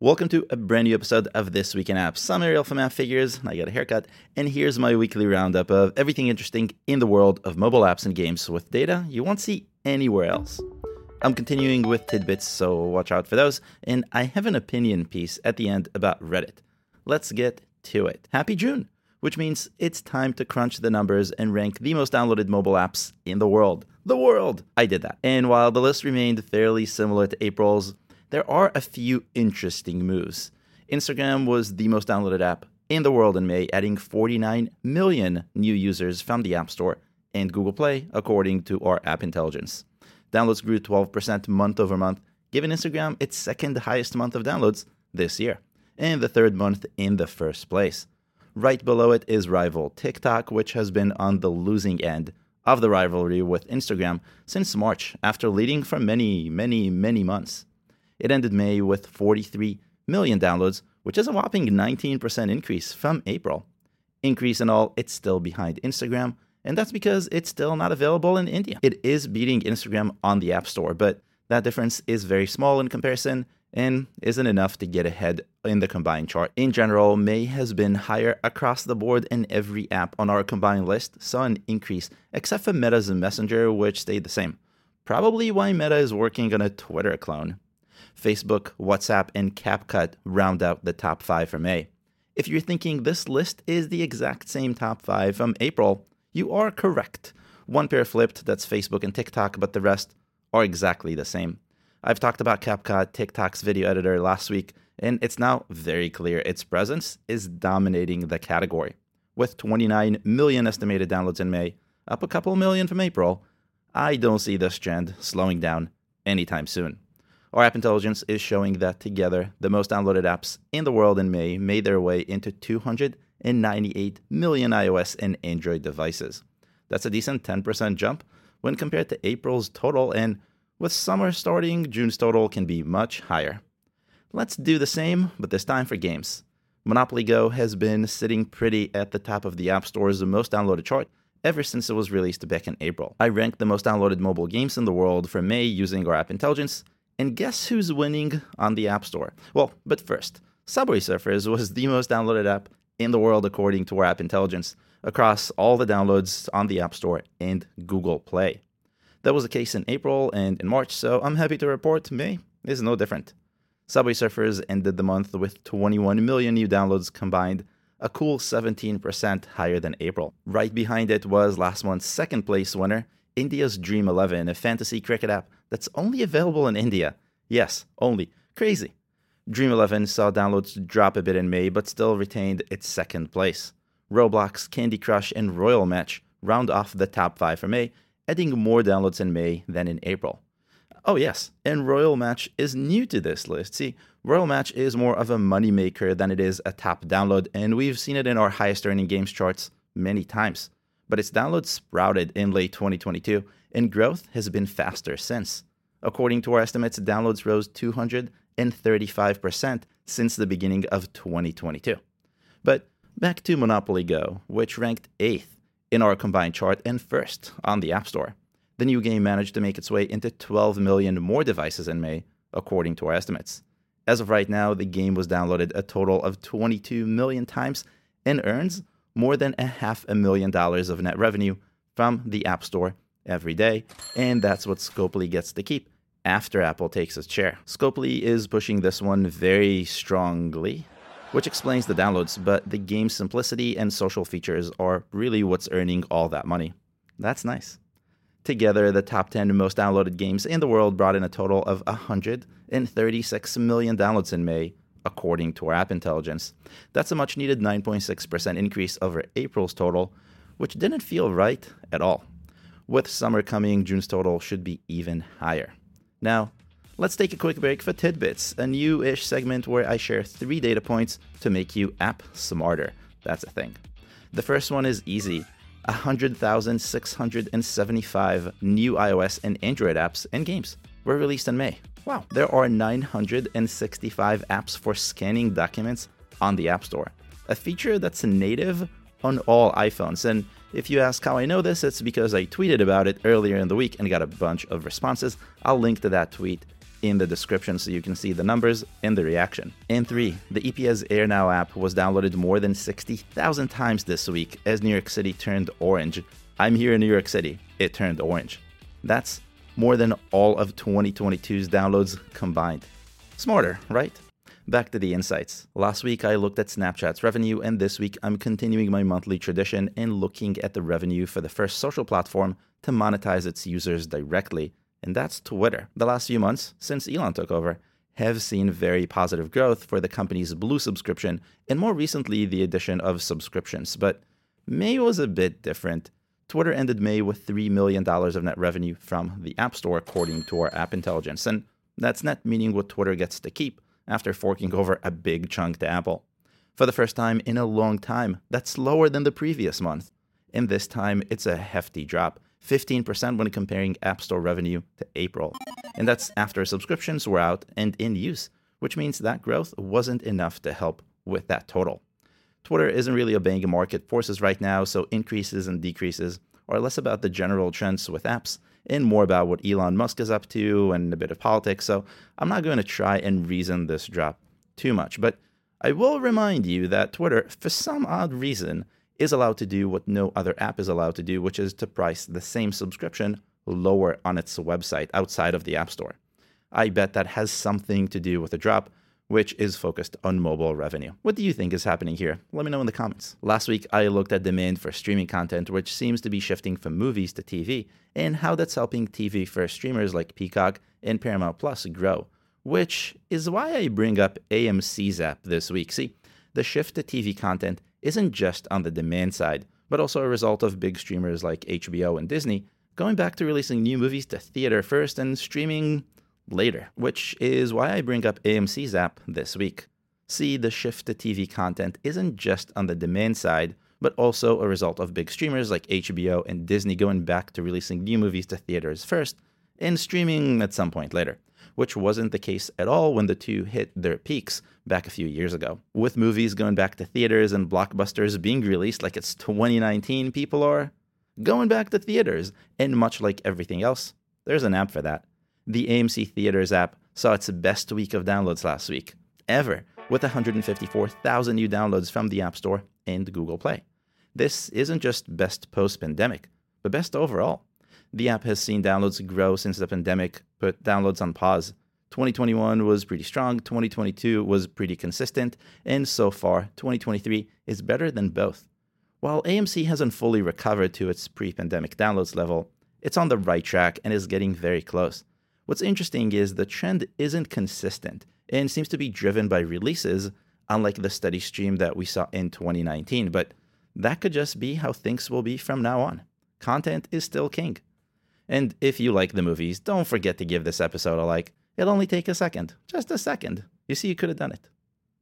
Welcome to a brand new episode of This Week in Apps. I'm Ariel from Appfigures, I got a haircut, and here's my weekly roundup of everything interesting in the world of mobile apps and games with data you won't see anywhere else. I'm continuing with tidbits, so watch out for those, and I have an opinion piece at the end about Reddit. Let's get to it. Happy June, which means it's time to crunch the numbers and rank the most downloaded mobile apps in the world. The world! I did that. And while the list remained fairly similar to April's, there are a few interesting moves. Instagram was the most downloaded app in the world in May, adding 49 million new users from the App Store and Google Play, according to our app intelligence. Downloads grew 12% month over month, giving Instagram its second highest month of downloads this year, and the third month in the first place. Right below it is rival TikTok, which has been on the losing end of the rivalry with Instagram since March, after leading for many, many, many months. It ended May with 43 million downloads, which is a whopping 19% increase from April. Increase in all, it's still behind Instagram, and that's because it's still not available in India. It is beating Instagram on the App Store, but that difference is very small in comparison and isn't enough to get ahead in the combined chart. In general, May has been higher across the board and every app on our combined list saw an increase, except for Meta's Messenger, which stayed the same. Probably why Meta is working on a Twitter clone. Facebook, WhatsApp, and CapCut round out the top five from May. If you're thinking this list is the exact same top five from April, you are correct. One pair flipped, that's Facebook and TikTok, but the rest are exactly the same. I've talked about CapCut, TikTok's video editor, last week, and it's now very clear its presence is dominating the category. With 29 million estimated downloads in May, up a couple million from April, I don't see this trend slowing down anytime soon. Our app intelligence is showing that together, the most downloaded apps in the world in May made their way into 298 million iOS and Android devices. That's a decent 10% jump when compared to April's total, and with summer starting, June's total can be much higher. Let's do the same, but this time for games. Monopoly Go has been sitting pretty at the top of the App Store's most downloaded chart ever since it was released back in April. I ranked the most downloaded mobile games in the world for May using our app intelligence, and guess who's winning on the App Store? Well, but first, Subway Surfers was the most downloaded app in the world according to our app intelligence across all the downloads on the App Store and Google Play. That was the case in April and in March, so I'm happy to report May is no different. Subway Surfers ended the month with 21 million new downloads combined, a cool 17% higher than April. Right behind it was last month's second place winner, India's Dream 11, a fantasy cricket app that's only available in India. Yes, only. Crazy. Dream 11 saw downloads drop a bit in May, but still retained its second place. Roblox, Candy Crush, and Royal Match round off the top five for May, adding more downloads in May than in April. Oh, yes, and Royal Match is new to this list. See, Royal Match is more of a moneymaker than it is a top download, and we've seen it in our highest earning games charts many times but its downloads sprouted in late 2022, and growth has been faster since. According to our estimates, downloads rose 235% since the beginning of 2022. But back to Monopoly Go, which ranked 8th in our combined chart and first on the App Store. The new game managed to make its way into 12 million more devices in May, according to our estimates. As of right now, the game was downloaded a total of 22 million times and earns more than a half a million dollars of net revenue from the App Store every day, and that's what Scopely gets to keep after Apple takes its share. Scopely is pushing this one very strongly, which explains the downloads, but the game's simplicity and social features are really what's earning all that money. That's nice. Together, the top 10 most downloaded games in the world brought in a total of 136 million downloads in May, according to our app intelligence. That's a much needed 9.6% increase over April's total, which didn't feel right at all. With summer coming, June's total should be even higher. Now, let's take a quick break for Tidbits, a new ish segment where I share three data points to make you app smarter. That's a thing. The first one is easy 100,675 new iOS and Android apps and games were released in May. Wow, there are 965 apps for scanning documents on the App Store, a feature that's native on all iPhones. And if you ask how I know this, it's because I tweeted about it earlier in the week and got a bunch of responses. I'll link to that tweet in the description so you can see the numbers and the reaction. And three, the EPA Air Now app was downloaded more than 60,000 times this week as New York City turned orange. I'm here in New York City, it turned orange. That's more than all of 2022's downloads combined. Smarter, right? Back to the insights. Last week I looked at Snapchat's revenue, and this week I'm continuing my monthly tradition and looking at the revenue for the first social platform to monetize its users directly, and that's Twitter. The last few months, since Elon took over, have seen very positive growth for the company's Blue subscription, and more recently, the addition of subscriptions. But May was a bit different. Twitter ended May with $3 million of net revenue from the App Store, according to our app intelligence. And that's net meaning what Twitter gets to keep after forking over a big chunk to Apple. For the first time in a long time, that's lower than the previous month. And this time, it's a hefty drop 15% when comparing App Store revenue to April. And that's after subscriptions were out and in use, which means that growth wasn't enough to help with that total. Twitter isn't really obeying market forces right now, so increases and decreases are less about the general trends with apps and more about what Elon Musk is up to and a bit of politics. So I'm not going to try and reason this drop too much, but I will remind you that Twitter, for some odd reason, is allowed to do what no other app is allowed to do, which is to price the same subscription lower on its website outside of the App Store. I bet that has something to do with the drop, which is focused on mobile revenue. What do you think is happening here? Let me know in the comments. Last week, I looked at demand for streaming content, which seems to be shifting from movies to TV, and how that's helping TV for streamers like Peacock and Paramount Plus grow, which is why I bring up AMC's app this week. See, the shift to TV content isn't just on the demand side, but also a result of big streamers like HBO and Disney going back to releasing new movies to theater first and streaming later, which is why I bring up AMC's app this week. See, the shift to TV content isn't just on the demand side, but also a result of big streamers like HBO and Disney going back to releasing new movies to theaters first and streaming at some point later, which wasn't the case at all when the two hit their peaks back a few years ago. With movies going back to theaters and blockbusters being released like it's 2019, people are going back to theaters, and much like everything else, there's an app for that the AMC Theaters app saw its best week of downloads last week, ever, with 154,000 new downloads from the App Store and Google Play. This isn't just best post pandemic, but best overall. The app has seen downloads grow since the pandemic put downloads on pause. 2021 was pretty strong, 2022 was pretty consistent, and so far, 2023 is better than both. While AMC hasn't fully recovered to its pre pandemic downloads level, it's on the right track and is getting very close. What's interesting is the trend isn't consistent and seems to be driven by releases, unlike the steady stream that we saw in 2019. But that could just be how things will be from now on. Content is still king. And if you like the movies, don't forget to give this episode a like. It'll only take a second, just a second. You see, you could have done it.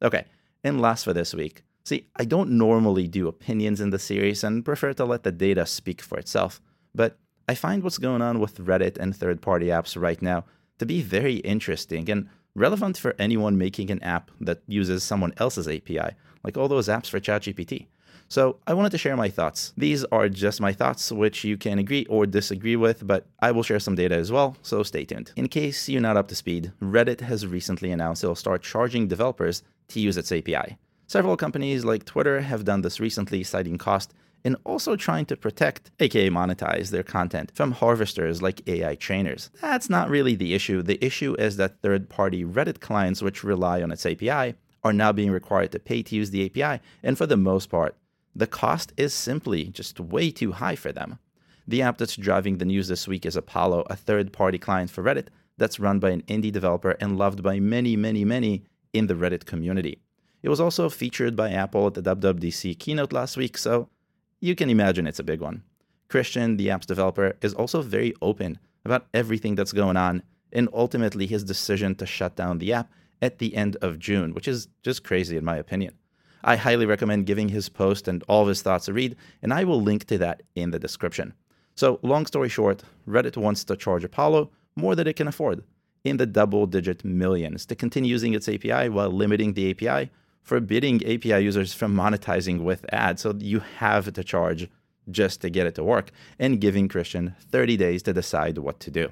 Okay, and last for this week. See, I don't normally do opinions in the series and prefer to let the data speak for itself, but I find what's going on with Reddit and third party apps right now to be very interesting and relevant for anyone making an app that uses someone else's API, like all those apps for ChatGPT. So I wanted to share my thoughts. These are just my thoughts, which you can agree or disagree with, but I will share some data as well, so stay tuned. In case you're not up to speed, Reddit has recently announced it'll start charging developers to use its API. Several companies like Twitter have done this recently, citing cost and also trying to protect, aka monetize, their content from harvesters like AI trainers. That's not really the issue. The issue is that third party Reddit clients, which rely on its API, are now being required to pay to use the API, and for the most part, the cost is simply just way too high for them. The app that's driving the news this week is Apollo, a third party client for Reddit that's run by an indie developer and loved by many, many, many in the Reddit community. It was also featured by Apple at the WWDC keynote last week, so you can imagine it's a big one. Christian, the app's developer, is also very open about everything that's going on, and ultimately his decision to shut down the app at the end of June, which is just crazy in my opinion. I highly recommend giving his post and all of his thoughts a read, and I will link to that in the description. So, long story short, Reddit wants to charge Apollo more than it can afford, in the double digit millions, to continue using its API while limiting the API forbidding API users from monetizing with ads. So you have to charge just to get it to work and giving Christian 30 days to decide what to do.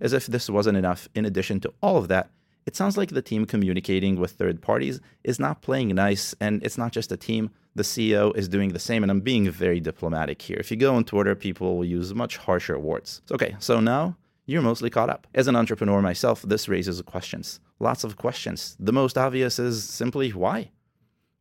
As if this wasn't enough, in addition to all of that, it sounds like the team communicating with third parties is not playing nice, and it's not just a team. The CEO is doing the same, and I'm being very diplomatic here. If you go on Twitter, people will use much harsher words. Okay, so now you're mostly caught up. As an entrepreneur myself, this raises questions. Lots of questions. The most obvious is simply why?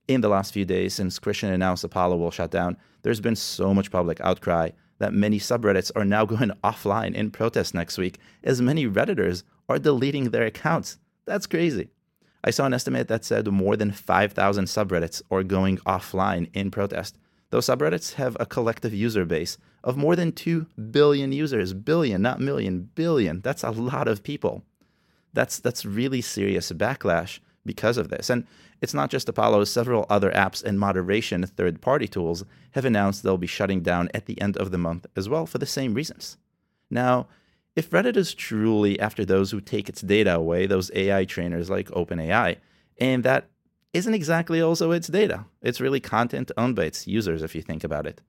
In the last few days, since Christian announced Apollo will shut down, there's been so much public outcry that many subreddits are now going offline in protest next week, as many Redditors are deleting their accounts. That's crazy. I saw an estimate that said more than 5,000 subreddits are going offline in protest. Those subreddits have a collective user base of more than 2 billion users. Billion, not million, billion. That's a lot of people. That's, that's really serious backlash because of this. And it's not just Apollo, several other apps and moderation third party tools have announced they'll be shutting down at the end of the month as well for the same reasons. Now, if Reddit is truly after those who take its data away, those AI trainers like OpenAI, and that isn't exactly also its data, it's really content owned by its users if you think about it.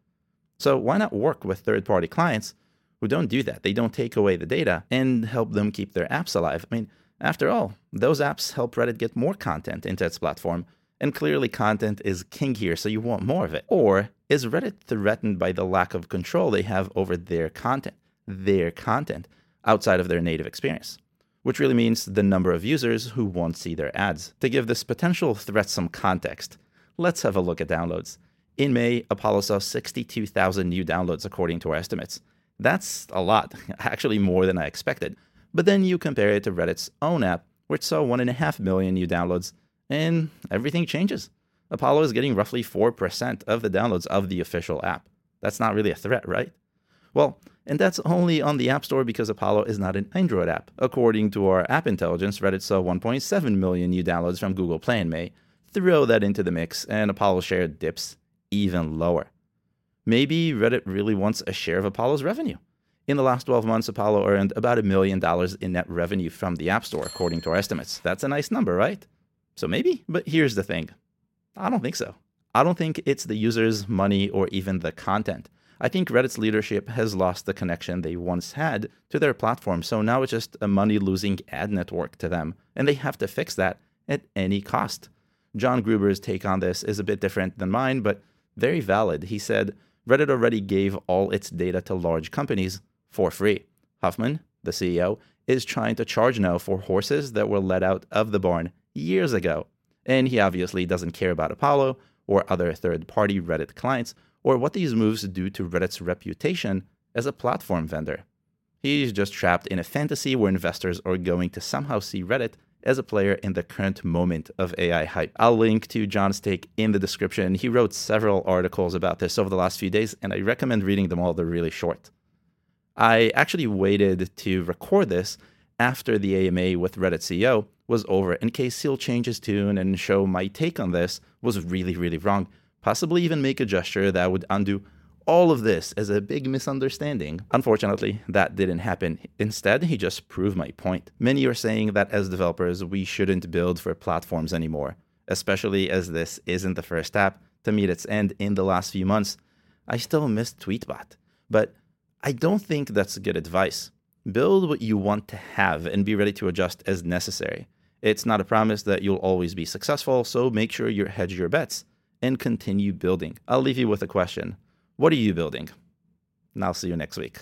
So why not work with third party clients who don't do that? They don't take away the data and help them keep their apps alive. I mean, after all, those apps help Reddit get more content into its platform, and clearly content is king here, so you want more of it. Or is Reddit threatened by the lack of control they have over their content, their content, outside of their native experience? Which really means the number of users who won't see their ads. To give this potential threat some context, let's have a look at downloads. In May, Apollo saw 62,000 new downloads according to our estimates. That's a lot, actually more than I expected. But then you compare it to Reddit's own app, which saw 1.5 million new downloads, and everything changes. Apollo is getting roughly 4% of the downloads of the official app. That's not really a threat, right? Well, and that's only on the App Store because Apollo is not an Android app. According to our app intelligence, Reddit saw 1.7 million new downloads from Google Play in May. Throw that into the mix, and Apollo's share dips even lower. Maybe Reddit really wants a share of Apollo's revenue. In the last 12 months, Apollo earned about a million dollars in net revenue from the App Store, according to our estimates. That's a nice number, right? So maybe, but here's the thing I don't think so. I don't think it's the users, money, or even the content. I think Reddit's leadership has lost the connection they once had to their platform, so now it's just a money losing ad network to them, and they have to fix that at any cost. John Gruber's take on this is a bit different than mine, but very valid. He said Reddit already gave all its data to large companies, for free. Huffman, the CEO, is trying to charge now for horses that were let out of the barn years ago. And he obviously doesn't care about Apollo or other third party Reddit clients or what these moves do to Reddit's reputation as a platform vendor. He's just trapped in a fantasy where investors are going to somehow see Reddit as a player in the current moment of AI hype. I'll link to John's take in the description. He wrote several articles about this over the last few days, and I recommend reading them all. They're really short. I actually waited to record this after the AMA with Reddit CEO was over in case he'll change his tune and show my take on this was really, really wrong. Possibly even make a gesture that would undo all of this as a big misunderstanding. Unfortunately, that didn't happen. Instead, he just proved my point. Many are saying that as developers, we shouldn't build for platforms anymore, especially as this isn't the first app to meet its end in the last few months. I still miss Tweetbot, but I don't think that's good advice. Build what you want to have and be ready to adjust as necessary. It's not a promise that you'll always be successful, so make sure you hedge your bets and continue building. I'll leave you with a question What are you building? And I'll see you next week.